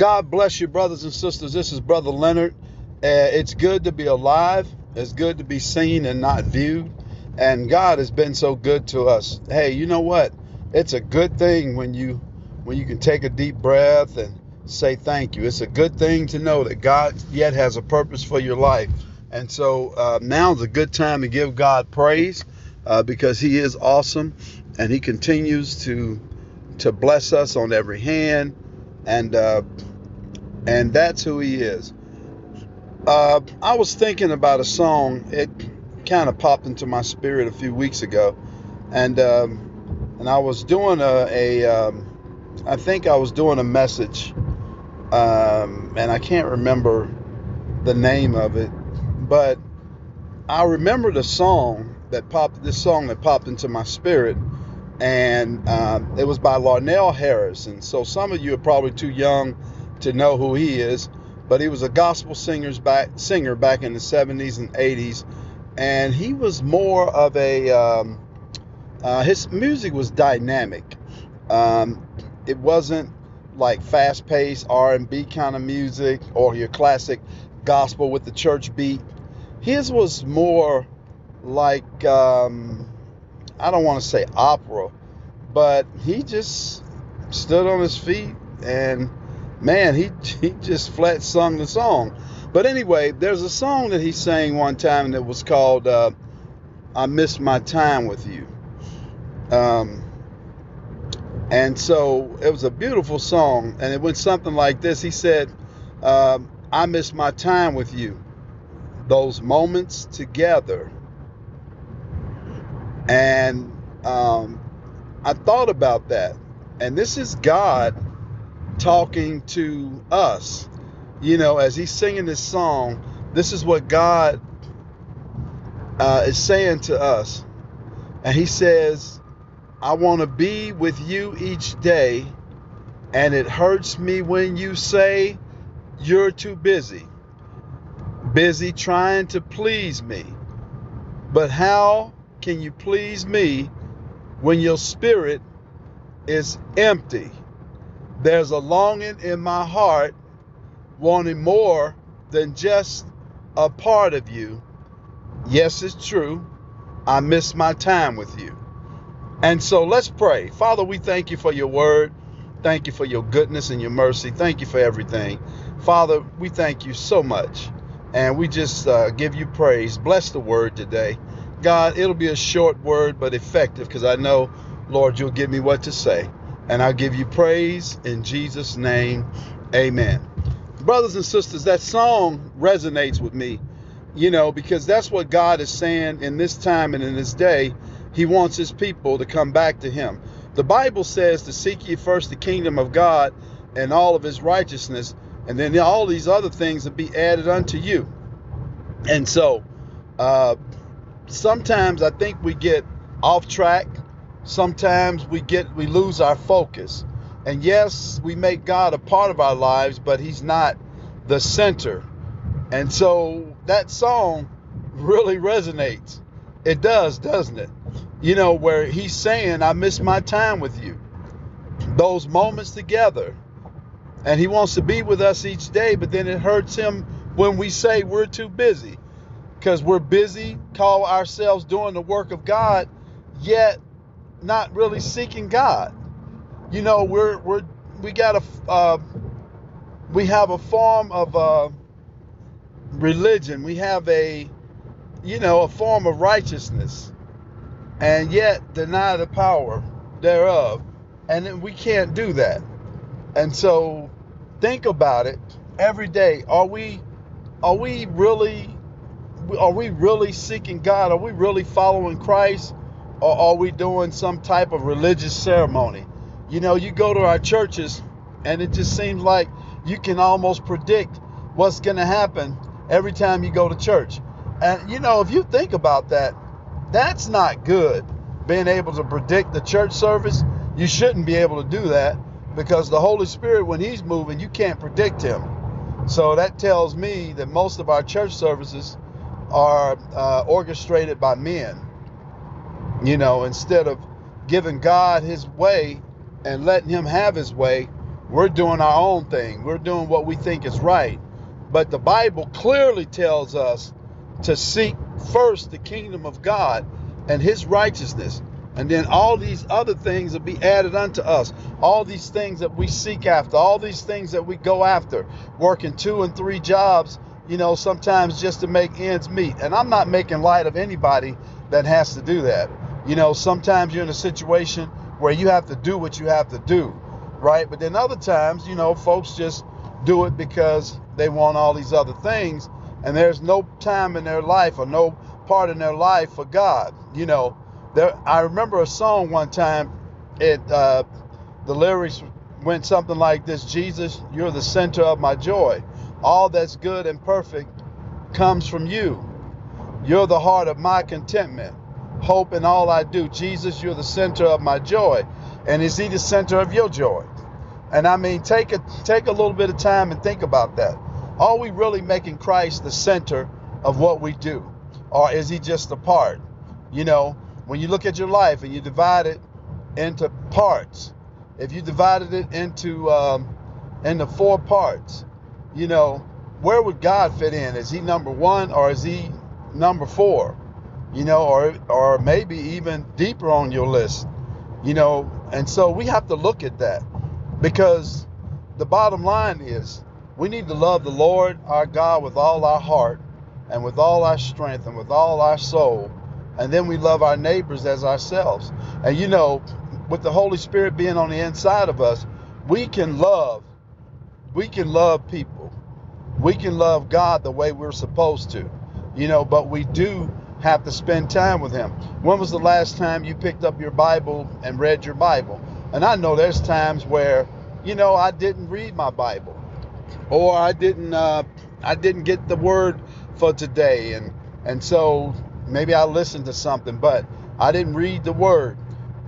God bless you, brothers and sisters. This is Brother Leonard. Uh, it's good to be alive. It's good to be seen and not viewed. And God has been so good to us. Hey, you know what? It's a good thing when you when you can take a deep breath and say thank you. It's a good thing to know that God yet has a purpose for your life. And so uh, now's a good time to give God praise uh, because He is awesome and He continues to to bless us on every hand and uh, and that's who he is. Uh, I was thinking about a song. It kind of popped into my spirit a few weeks ago, and um, and I was doing a, a um, I think I was doing a message, um, and I can't remember the name of it, but I remember the song that popped. This song that popped into my spirit and um, it was by Larnelle Harris. And so some of you are probably too young to know who he is, but he was a gospel singers back singer back in the 70s and 80s, and he was more of a um, uh, his music was dynamic. Um, it wasn't like fast-paced R&B kind of music or your classic gospel with the church beat. His was more like um, I don't want to say opera, but he just stood on his feet and man, he he just flat sung the song. But anyway, there's a song that he sang one time that was called uh, "I Miss My Time with You," um, and so it was a beautiful song, and it went something like this. He said, uh, "I miss my time with you, those moments together." And um, I thought about that. And this is God talking to us. You know, as he's singing this song, this is what God uh, is saying to us. And he says, I want to be with you each day. And it hurts me when you say you're too busy, busy trying to please me. But how can you please me when your spirit is empty? There's a longing in my heart, wanting more than just a part of you. Yes, it's true. I miss my time with you. And so let's pray. Father, we thank you for your word. Thank you for your goodness and your mercy. Thank you for everything. Father, we thank you so much. And we just uh, give you praise. Bless the word today. God, it'll be a short word, but effective because I know, Lord, you'll give me what to say. And I'll give you praise in Jesus' name. Amen. Brothers and sisters, that song resonates with me, you know, because that's what God is saying in this time and in this day. He wants his people to come back to him. The Bible says to seek ye first the kingdom of God and all of his righteousness, and then all these other things will be added unto you. And so, uh, sometimes I think we get off track. Sometimes we get we lose our focus. And yes, we make God a part of our lives, but he's not the center. And so that song really resonates. It does, doesn't it? You know, where he's saying, I miss my time with you. Those moments together. And he wants to be with us each day, but then it hurts him when we say we're too busy because we're busy, call ourselves doing the work of God, yet not really seeking God. You know, we're we're we got a uh, we have a form of uh, religion. We have a you know a form of righteousness, and yet deny the power thereof, and we can't do that. And so, think about it every day. Are we are we really are we really seeking God? Are we really following Christ? Or are we doing some type of religious ceremony? You know, you go to our churches and it just seems like you can almost predict what's going to happen every time you go to church. And, you know, if you think about that, that's not good. Being able to predict the church service, you shouldn't be able to do that because the Holy Spirit, when He's moving, you can't predict Him. So that tells me that most of our church services are uh, orchestrated by men. You know, instead of giving God his way and letting him have his way, we're doing our own thing. We're doing what we think is right. But the Bible clearly tells us to seek first the kingdom of God and his righteousness. And then all these other things will be added unto us. All these things that we seek after, all these things that we go after, working two and three jobs, you know, sometimes just to make ends meet. And I'm not making light of anybody that has to do that. You know, sometimes you're in a situation where you have to do what you have to do, right? But then other times, you know, folks just do it because they want all these other things and there's no time in their life or no part in their life for God. You know, there. I remember a song one time. It uh, the lyrics went something like this: Jesus, you're the center of my joy. All that's good and perfect comes from you. You're the heart of my contentment. Hope in all I do. Jesus, you're the center of my joy. And is he the center of your joy? And I mean, take a take a little bit of time and think about that. Are we really making Christ the center of what we do? Or is he just a part? You know, when you look at your life and you divide it into parts, if you divided it into um, into four parts, you know, where would God fit in? Is he number one or is he number four? You know, or or maybe even deeper on your list. You know, and so we have to look at that because the bottom line is we need to love the Lord our God with all our heart and with all our strength and with all our soul. And then we love our neighbors as ourselves. And you know, with the Holy Spirit being on the inside of us, we can love. We can love people. We can love God the way we're supposed to. You know, but we do have to spend time with Him. When was the last time you picked up your Bible and read your Bible? And I know there's times where, you know, I didn't read my Bible or I didn't uh, I didn't get the word for today, and and so maybe I listened to something, but I didn't read the word.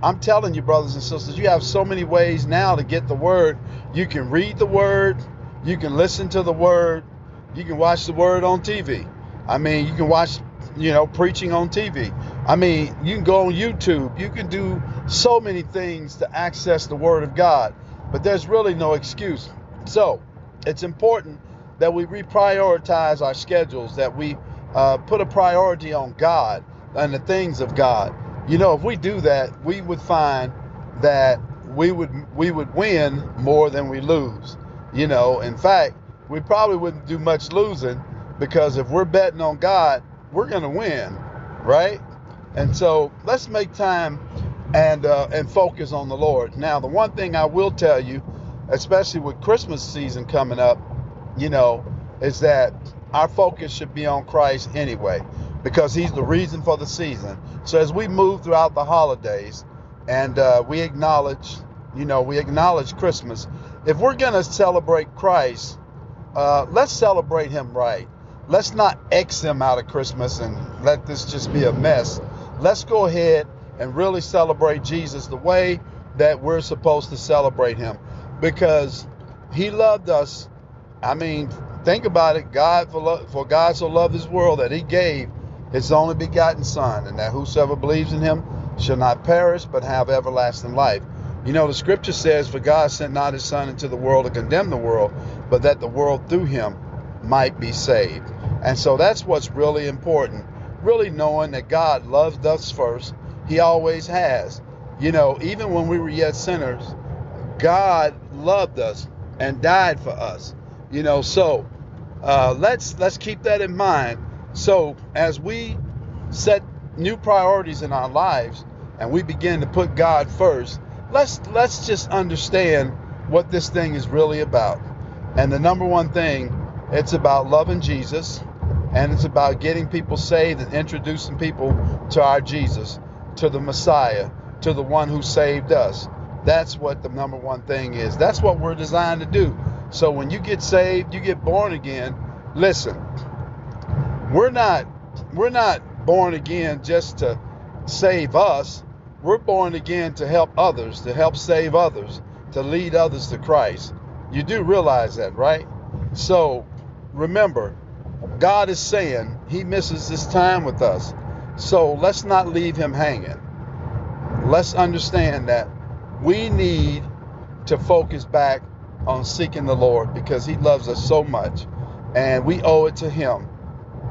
I'm telling you, brothers and sisters, you have so many ways now to get the word. You can read the word, you can listen to the word, you can watch the word on TV. I mean, you can watch, you know, preaching on TV. I mean, you can go on YouTube. You can do so many things to access the word of God, but there's really no excuse. So, it's important that we reprioritize our schedules, that we uh, put a priority on God and the things of God. You know, if we do that, we would find that we would we would win more than we lose. You know, in fact, we probably wouldn't do much losing because if we're betting on God, we're going to win, right? And so let's make time and uh, and focus on the Lord. Now, the one thing I will tell you especially with Christmas season coming up, you know, is that our focus should be on Christ anyway, because He's the reason for the season. So as we move throughout the holidays and uh, we acknowledge, you know, we acknowledge Christmas, if we're to celebrate Christ, uh, let's celebrate Him right. Let's not X Him out of Christmas and let this just be a mess. Let's go ahead and really celebrate Jesus the way that we're supposed to celebrate Him because he loved us. I mean, think about it. God for, lo- for God so loved this world that he gave his only begotten son and that whosoever believes in him shall not perish but have everlasting life. You know, the scripture says, For God sent not his son into the world to condemn the world, but that the world through him might be saved. And so that's what's really important. Really knowing that God loved us first. He always has. You know, even when we were yet sinners, God loved us and died for us. You know, so uh, let's let's keep that in mind. So as we set new priorities in our lives and we begin to put God first, let's let's just understand what this thing is really about. And the number one thing, it's about loving Jesus and it's about getting people saved and introducing people to our Jesus, to the Messiah, to the one who saved us. That's what the number one thing is. That's what we're designed to do. So when you get saved, you get born again. Listen, we're not we're not born again just to save us. We're born again to help others, to help save others, to lead others to Christ. You do realize that, right? So remember, God is saying he misses this time with us. So let's not leave him hanging. Let's understand that we need to focus back on seeking the Lord because He loves us so much. And we owe it to Him,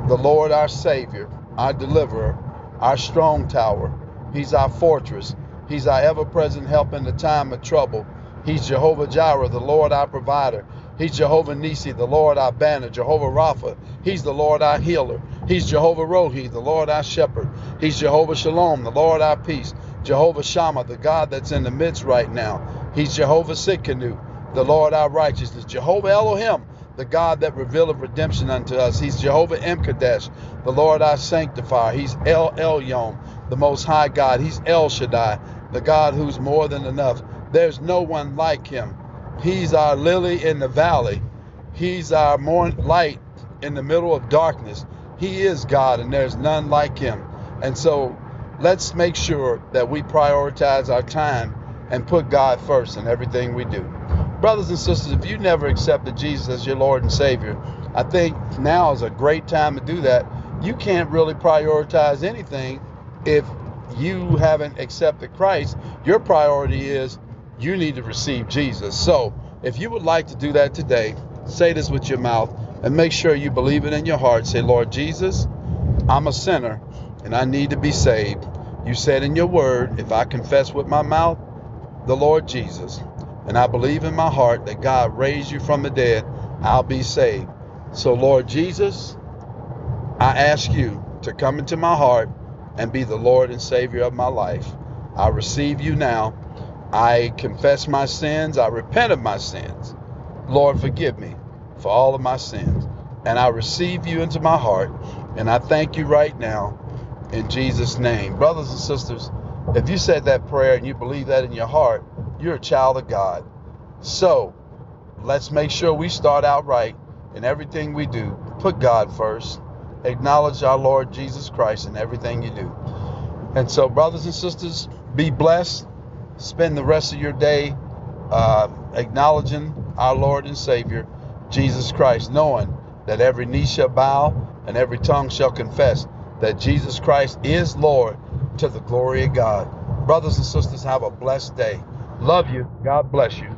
the Lord our Savior, our deliverer, our strong tower. He's our fortress. He's our ever present help in the time of trouble. He's Jehovah Jireh, the Lord our provider. He's Jehovah Nisi, the Lord our banner. Jehovah Rapha, He's the Lord our healer. He's Jehovah Rohi, the Lord our shepherd. He's Jehovah Shalom, the Lord our peace. Jehovah Shammah, the God that's in the midst right now. He's Jehovah Tsidkenu, the Lord our righteousness. Jehovah Elohim, the God that revealeth redemption unto us. He's Jehovah M'Kaddesh, the Lord our sanctifier. He's El Elyon, the Most High God. He's El Shaddai, the God who's more than enough. There's no one like him. He's our lily in the valley. He's our morning light in the middle of darkness. He is God, and there's none like him. And so let's make sure that we prioritize our time and put God first in everything we do. Brothers and sisters, if you never accepted Jesus as your Lord and Savior, I think now is a great time to do that. You can't really prioritize anything if you haven't accepted Christ. Your priority is you need to receive Jesus. So, if you would like to do that today, say this with your mouth and make sure you believe it in your heart. Say, Lord Jesus, I'm a sinner and I need to be saved. You said in your word, if I confess with my mouth the Lord Jesus and I believe in my heart that God raised you from the dead, I'll be saved. So, Lord Jesus, I ask you to come into my heart and be the Lord and Savior of my life. I receive you now. I confess my sins. I repent of my sins. Lord, forgive me for all of my sins. And I receive you into my heart. And I thank you right now in Jesus' name. Brothers and sisters, if you said that prayer and you believe that in your heart, you're a child of God. So let's make sure we start out right in everything we do. Put God first. Acknowledge our Lord Jesus Christ in everything you do. And so, brothers and sisters, be blessed. Spend the rest of your day uh, acknowledging our Lord and Savior, Jesus Christ, knowing that every knee shall bow and every tongue shall confess that Jesus Christ is Lord to the glory of God. Brothers and sisters, have a blessed day. Love you. God bless you.